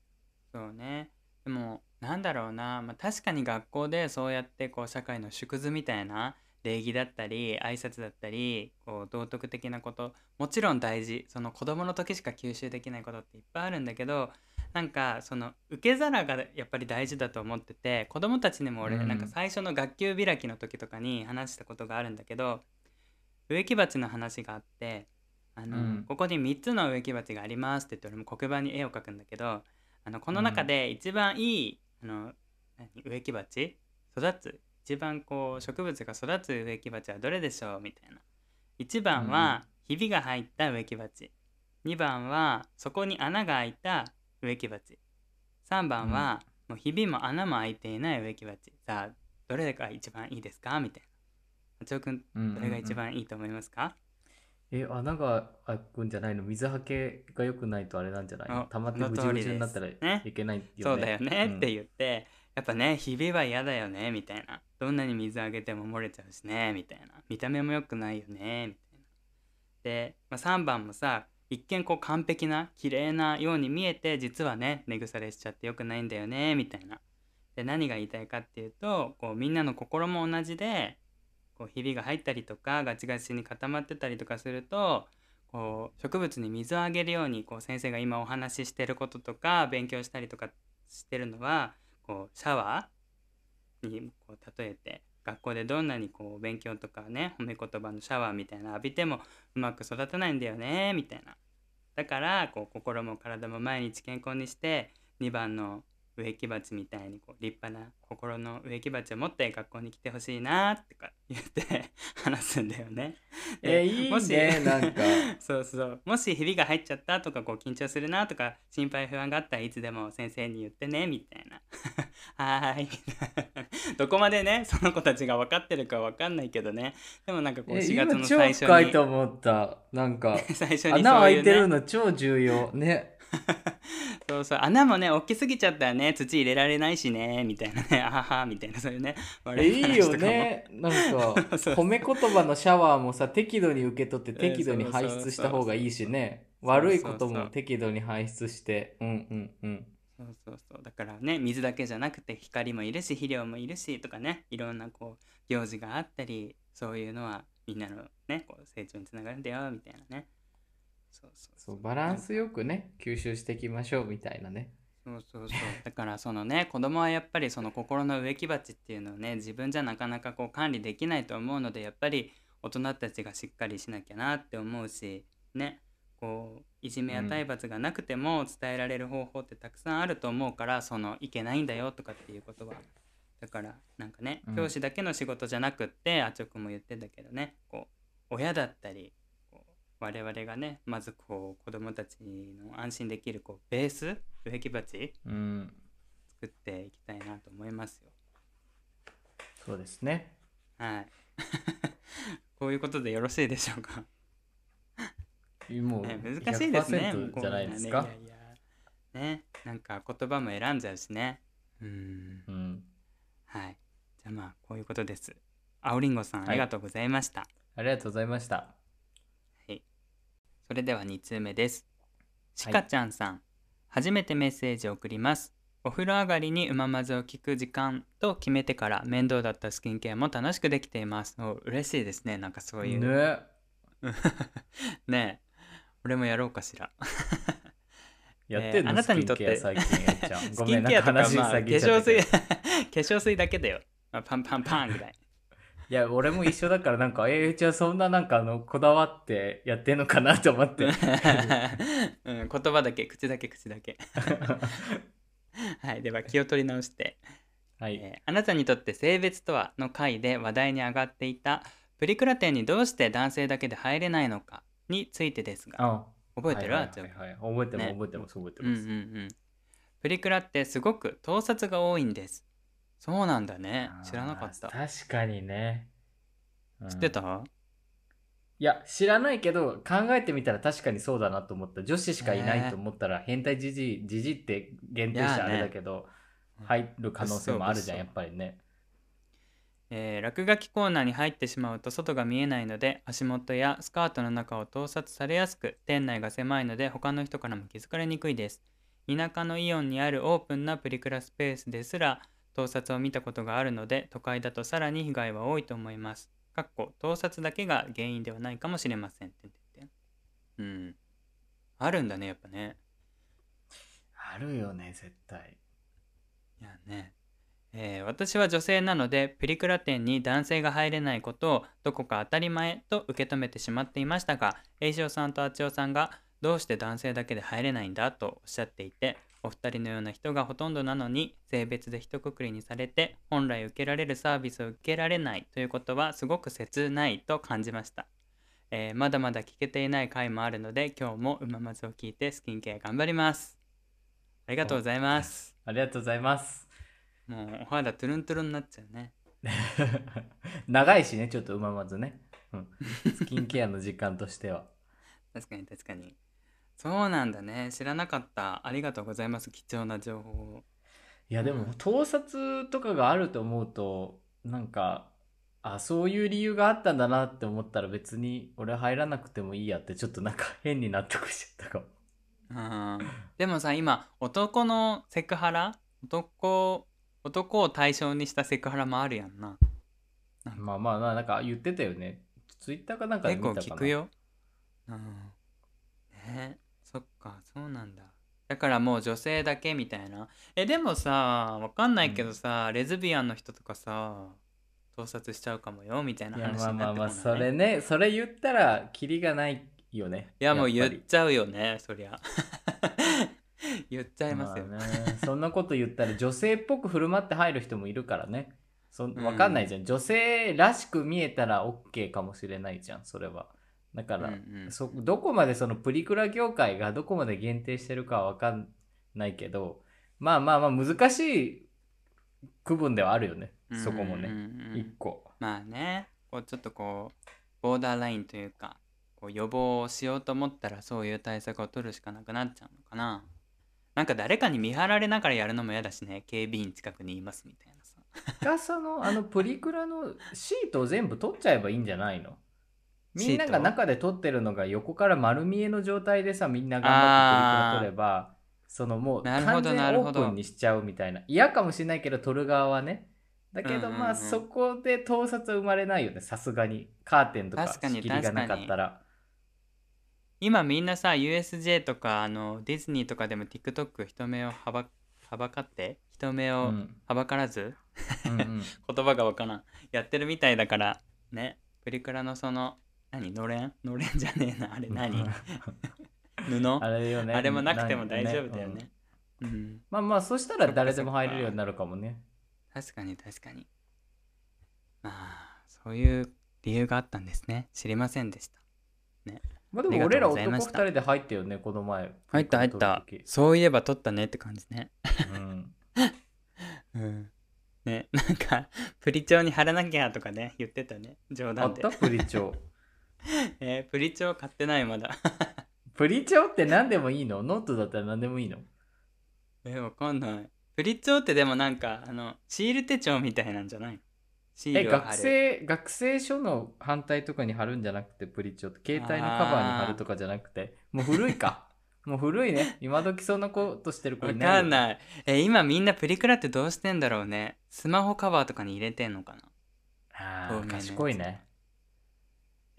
そうね。でもなんだろうな、まあ、確かに学校でそうやってこう社会の縮図みたいな礼儀だったり挨拶だったりこう道徳的なこともちろん大事。その子供の時しか吸収できないことっていっぱいあるんだけどなんかその受け皿がやっぱり大事だと思ってて子供たちにも俺、うん。なんか最初の学級開きの時とかに話したことがあるんだけど植木鉢の話があってあの、うん。ここに3つの植木鉢がありますって言って俺も黒板に絵を描くんだけどあのこの中で一番いい、あの何植木鉢？育つ一番こう植物が育つ植木鉢はどれでしょう？みたいな。1番はひびが入った植木鉢。2番はそこに穴が開いた植木鉢。3番は、もうひびも穴も開いていない植木鉢。さあどれが一番いいですか？みたいな。八尾くんうんうんうん。どれが一番いいと思いますか、え穴が開くんじゃないの？水はけが良くないとあれなんじゃないの？あ溜まってぐじゅぐじゅになったらいけないよね。そうだよね。うんって言って、やっぱねひびは嫌だよねみたいな。どんなに水あげても漏れちゃうしねみたいな。見た目も良くないよねみたいな。で、まあ、3番もさ一見こう完璧な綺麗なように見えて実はね根腐れしちゃって良くないんだよねみたいな。で何が言いたいかっていうとこうみんなの心も同じでこうひびが入ったりとかガチガチに固まってたりとかするとこう植物に水をあげるようにこう先生が今お話ししてることとか勉強したりとかしてるのはこうシャワーにこう例えて学校でどんなにこう勉強とかね褒め言葉のシャワーみたいな浴びてもうまく育たないんだよねみたいな。だからこう心も体も毎日健康にして2番の植木鉢みたいにこう立派な心の植木鉢を持って学校に来てほしいなとか言って [laughs] 話すんだよね。でえいいもしねなんか。[laughs] そうそうもしひびが入っちゃったとかこう緊張するなとか心配不安があったらいつでも先生に言ってねみたいな [laughs] はーいどこまでねその子たちが分かってるか分かんないけどねでもなんかこうえ4月の最初に深いと思った。なんか最初に穴開いてるの超重要ね。[laughs] そうそう穴もね大きすぎちゃったらね。土入れられないしね。みたいなね。[laughs] あははみたいなそういうね。え笑いいよね。なんか [laughs] 褒め言葉のシャワーもさ適度に受け取って適度に排出した方がいいしね。悪いことも適度に排出して。うんうんうん。そうそうそう。だからね水だけじゃなくて光もいるし肥料もいるしとかね。いろんなこう行事があったりそういうのはみんなのねこう成長につながるんだよみたいなねそうそうそう。バランスよくね吸収していきましょうみたいなね。そうそうそう。だからそのね [laughs] 子供はやっぱりその心の植木鉢っていうのをね自分じゃなかなかこう管理できないと思うのでやっぱり大人たちがしっかりしなきゃなって思うしねこういじめや体罰がなくても伝えられる方法ってたくさんあると思うからそのいけないんだよとかっていうことは。だからなんかねうん。教師だけの仕事じゃなくってあちょくも言ってたけどねこう親だったり我々がねまずこう子供たちの安心できるこうベース植木鉢うん。作っていきたいなと思いますよ。そうですね。はい。[laughs] こういうことでよろしいでしょうか？もうね、難しいですね。100%じゃないですか？ねいやいやね、なんか言葉も選んじゃうしね。うん。うん。はい。じゃあまあこういうことです。青りんごさん、はいありがとうございました。ありがとうございました。はい。それでは2通目です。しかちゃんさん、初めてメッセージを送ります。お風呂上がりにうままずを聞く時間と決めてから面倒だったスキンケアも楽しくできています。お嬉しいですね。なんかそういう。ね。[laughs] ねえ俺もやろうかしら。[laughs] やってんの、えーあなたにとってスキンケア最近やっちゃう。スごめんなキンケアとか、まあ、化粧水 [laughs] 化粧水だけだよ、まあ、パンパンパンぐらいいや、俺も一緒だから、なんか、えー、じゃあそんななんか、あの、こだわってやってんのかなと思って。[laughs] うん、言葉だけ口だけ口だけ。[laughs] はいでは気を取り直して。はい。えーあなたにとって性別とはの回で話題に上がっていたプリクラ店にどうして男性だけで入れないのかについてですがあ覚えてる、はいあっちゃんはい。はいはい覚えてます、ね。覚えてます、覚えてうんうんます。うん。プリクラってすごく盗撮が多いんですそうなんだね。知らなかった。確かにね。うん。知ってた？いや、知らないけど、考えてみたら確かにそうだなと思った。女子しかいないと思ったら、変態じじい、じじいって限定してあれだけど、入る可能性もあるじゃん、やっぱりね。えー落書きコーナーに入ってしまうと外が見えないので足元やスカートの中を盗撮されやすく店内が狭いので他の人からも気づかれにくいです。田舎のイオンにあるオープンなプリクラスペースですら盗撮を見たことがあるので都会だとさらに被害は多いと思います。かっこ盗撮だけが原因ではないかもしれません。うん。あるんだねやっぱね。あるよね、絶対。いやね、えー私は女性なのでプリクラ店に男性が入れないことをどこか当たり前と受け止めてしまっていましたが栄翔さんとあちおさんがどうして男性だけで入れないんだとおっしゃっていてお二人のような人がほとんどなのに性別で一括りにされて本来受けられるサービスを受けられないということはすごく切ないと感じました、えーまだまだ聞けていない回もあるので今日もうままずを聞いてスキンケア頑張りますありがとうございますありがとうございます。もうお肌トゥルントゥルンになっちゃうね。[laughs] 長いしね、ちょっとうままずね。うん。スキンケアの時間としては。[laughs] 確かに確かに。そうなんだね。知らなかった。ありがとうございます。貴重な情報を。いや、でも、盗撮とかがあると思うと、なんか、あ、そういう理由があったんだなって思ったら別に俺入らなくてもいいやってちょっとなんか変に納得しちゃったかも。うんでもさ、今、男のセクハラ？男、男を対象にしたセクハラもあるやんな。まあまあまあ、なんか言ってたよね。ツイッターかなんかで結見たかな。構聞くよ。うん。ねそっか、そうなんだ。だからもう女性だけみたいな。え、でもさ、わかんないけどさ、レズビアンの人とかさ、盗撮しちゃうかもよみたいないや、話まあまあまあ、になってもそれね、それ言ったら、キリがないよね。いやもう言っちゃうよねそりゃ [laughs] 言っちゃいますよ、まあね、そんなこと言ったら女性っぽく振る舞って入る人もいるからね。そんわかんないじゃん。女性らしく見えたら OK かもしれないじゃん、それは。だから、うんうんそどこまでそのプリクラ業界がどこまで限定してるかはわかんないけど、まあまあまあ難しい区分ではあるよね。そこもね。うんうん。うん一個。まあね。こうちょっとこうボーダーラインというかこう予防をしようと思ったらそういう対策を取るしかなくなっちゃうのかな。なんか誰かに見張られながらやるのも嫌だしね。警備員近くにいますみたいなさ。がそのあのプリクラのシートを全部取っちゃえばいいんじゃないの？みんなが中で撮ってるのが横から丸見えの状態でさみんな頑張って撮ればそのもう完全にオープンにしちゃうみたいな。嫌かもしれないけど撮る側はね。だけどまあそこで盗撮は生まれないよねさすがに。カーテンとか仕切りがなかったら。今みんなさ USJ とかあのディズニーとかでも TikTok 人目をはばはばかって？人目をうん。はばからず、うんうん。[laughs] 言葉がわからん。やってるみたいだからね。プリクラのその何？のれん？[laughs] のれんじゃねえなあれ何？[laughs] 布？あれよねあれもなくても大丈夫だようんね。うん。まあまあそしたら誰でも入れるようになるかもね確かに確かに。まあ、そういう理由があったんですね。知りませんでした。まあでも俺ら男うございました2人で入ったよねこの前入った入った。そういえば撮ったねって感じね。うん [laughs] うん。ね、なんか、プリ帳に貼らなきゃとかね、言ってたね。冗あ談でった？プリ帳 [laughs] えープリ帳買ってないまだ。[laughs] プリ帳って何でもいいの？ノートだったら何でもいいの？えーわかんない。プリ帳ってでもなんか、あの、シール手帳みたいなんじゃない？シえールを。学生学生書の反対とかに貼るんじゃなくてプリチョって。携帯のカバーに貼るとかじゃなくて。もう古いか。[laughs] もう古いね。今時そんなことしてる子わいないよ。かんない。え、今みんなプリクラってどうしてんだろうね。スマホカバーとかに入れてんのかな？あ賢いね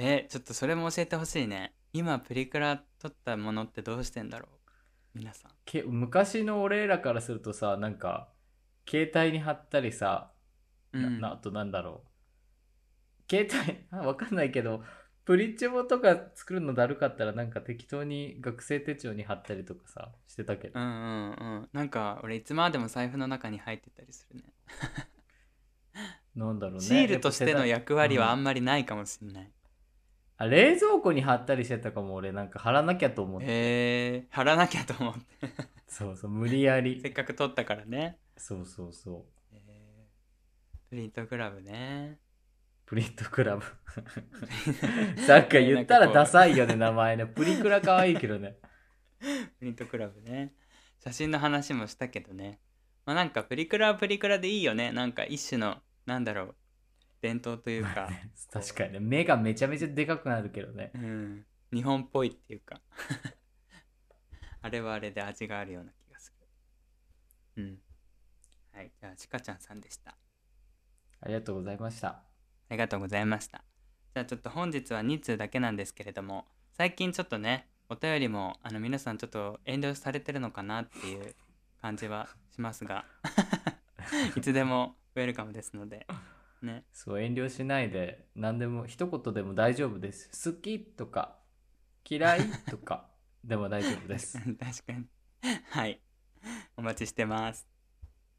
え、ちょっとそれも教えてほしいね。今プリクラ撮ったものってどうしてんだろう？皆さん。け昔の俺らからするとさなんか携帯に貼ったりさ、なうんなあとなんだろう携帯あ [laughs] わかんないけどプリチョとか作るのだるかったらなんか適当に学生手帳に貼ったりとかさしてたけどうんうんうん。なんか俺いつまでも財布の中に入ってたりするね。なんだろうねシールとしての役割はあうんんまりないかもしれない。あ冷蔵庫に貼ったりしてたかも俺なんか貼らなきゃと思って、へえ貼らなきゃと思って。そうそう無理やりせっかく撮ったからね。そうそうそうプリントクラブね。プリントクラブなんか言ったらダサいよね名前ねプリクラ可愛いけどね [laughs] プリントクラブね。写真の話もしたけどね。まあなんかプリクラはプリクラでいいよね。なんか一種の、なんだろう、伝統というか、確かにね。目がめちゃめちゃでかくなるけどね。うん、日本っぽいっていうか、[laughs] あれはあれで味があるような気がする。うん。はい、じゃあ、ちかちゃんさんでした。ありがとうございました。ありがとうございました。じゃあちょっと本日は2通だけなんですけれども、最近ちょっとね、お便りもあの皆さんちょっと遠慮されてるのかなっていう感じはしますが、[laughs] いつでもウェルカムですので、ね。そう遠慮しないで何でも一言でも大丈夫です好きとか嫌いとか [laughs] でも大丈夫です確かに。はい。お待ちしてます。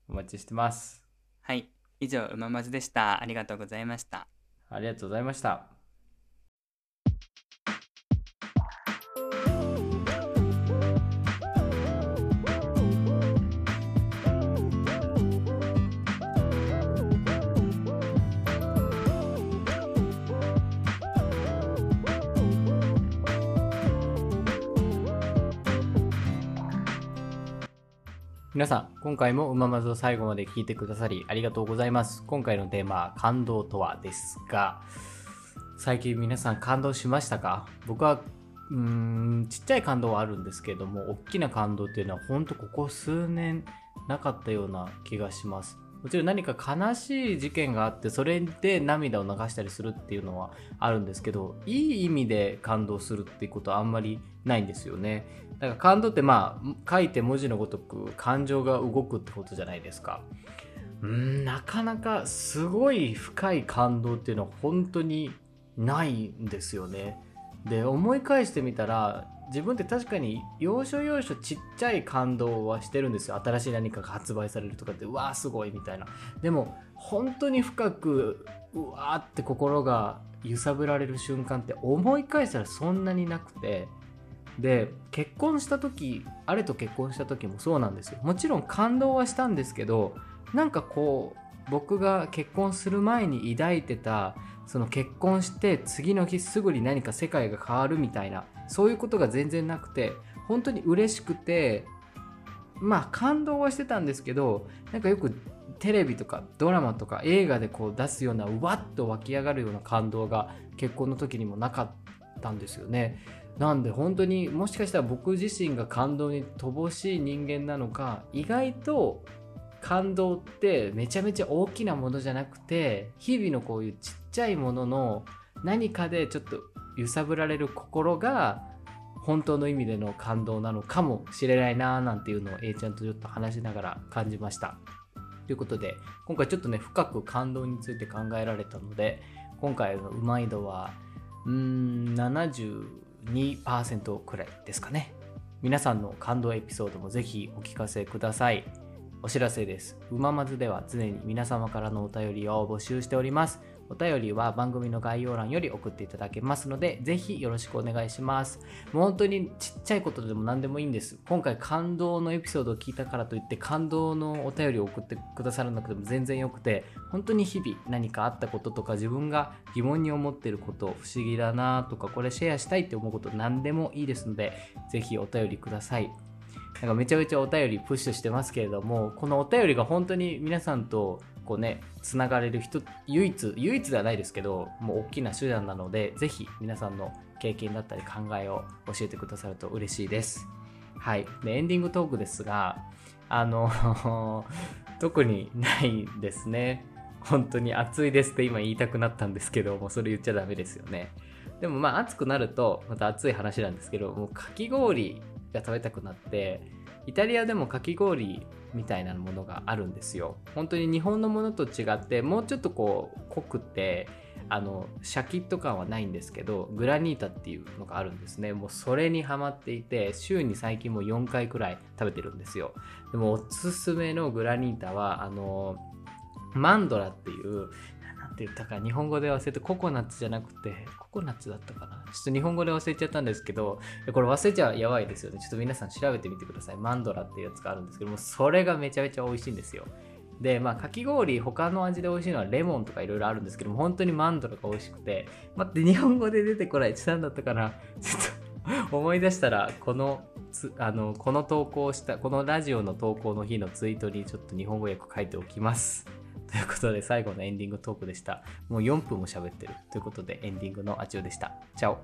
お待ちしてますはい。以上、うままずでした。ありがとうございました。ありがとうございました皆さん、今回もうままずを最後まで聞いてくださりありがとうございます。今回のテーマは感動とはですが、最近皆さん感動しましたか？僕は、うーん、ちっちゃい感動はあるんですけれども、大きな感動っていうのは本当ここ数年なかったような気がします。もちろん何か悲しい事件があって、それで涙を流したりするっていうのはあるんですけど、いい意味で感動するっていうことはあんまりないんですよね。だから感動ってまあ書いて文字のごとく感情が動くってことじゃないですか。うんなかなかすごい深い感動っていうのは本当にないんですよね。で思い返してみたら自分って確かに要所要所ちっちゃい感動はしてるんですよ。新しい何かが発売されるとかってうわーすごいみたいな。でも本当に深くうわーって心が揺さぶられる瞬間って思い返したらそんなになくて。で結婚した時あれと結婚した時もそうなんですよ。もちろん感動はしたんですけどなんかこう僕が結婚する前に抱いてたその結婚して次の日すぐに何か世界が変わるみたいなそういうことが全然なくて本当に嬉しくてまあ感動はしてたんですけどなんかよくテレビとかドラマとか映画でこう出すようなうわっと湧き上がるような感動が結婚の時にもなかったんですよね。なんで本当にもしかしたら僕自身が感動に乏しい人間なのか意外と感動ってめちゃめちゃ大きなものじゃなくて日々のこういうちっちゃいものの何かでちょっと揺さぶられる心が本当の意味での感動なのかもしれないなーなんていうのを A ちゃんとちょっと話しながら感じました。ということで今回ちょっとね深く感動について考えられたので今回のうまい度はうーん72%くらいですかね。皆さんの感動エピソードもぜひお聞かせください。お知らせです。うままずでは常に皆様からのお便りを募集しております。お便りは番組の概要欄より送っていただけますので、ぜひよろしくお願いします。もう本当にちっちゃいことでも何でもいいんです。今回感動のエピソードを聞いたからといって感動のお便りを送ってくださらなくても全然よくて、本当に日々何かあったこととか自分が疑問に思っていること、不思議だなとかこれシェアしたいって思うこと何でもいいですので、ぜひお便りください。なんかめちゃめちゃお便りプッシュしてますけれども、このお便りが本当に皆さんとこうね、つながれる人、唯一、唯一ではないですけど、もう大きな手段なので、ぜひ皆さんの経験だったり考えを教えてくださると嬉しいです。はい。で、エンディングトークですが、あの、[laughs] 特にないですね。本当に暑いですって今言いたくなったんですけど、もうそれ言っちゃダメですよね。でもまあ暑くなると、また暑い話なんですけど、もうかき氷が食べたくなってイタリアでもかき氷みたいなものがあるんですよ。本当に日本のものと違ってもうちょっとこう濃くてあのシャキッと感はないんですけどグラニータっていうのがあるんですね。もうそれにハマっていて週に最近も4回くらい食べてるんですよ。でもおすすめのグラニータはあのマンドラっていうなんて言ったか日本語で忘れてココナッツじゃなくてココナッツだったかな？ちょっと日本語で忘れちゃったんですけどこれ忘れちゃやばいですよね。ちょっと皆さん調べてみてください。マンドラっていうやつがあるんですけどもそれがめちゃめちゃ美味しいんですよ。でまあかき氷他の味で美味しいのはレモンとかいろいろあるんですけども本当にマンドラが美味しくて待って日本語で出てこない何だったかなちょっと思い出したらこのあのこの投稿したこのラジオの投稿の日のツイートにちょっと日本語訳書いておきます。ということで最後のエンディングトークでした。もう4分も喋ってる。ということでエンディングのあちおでした。チャオ。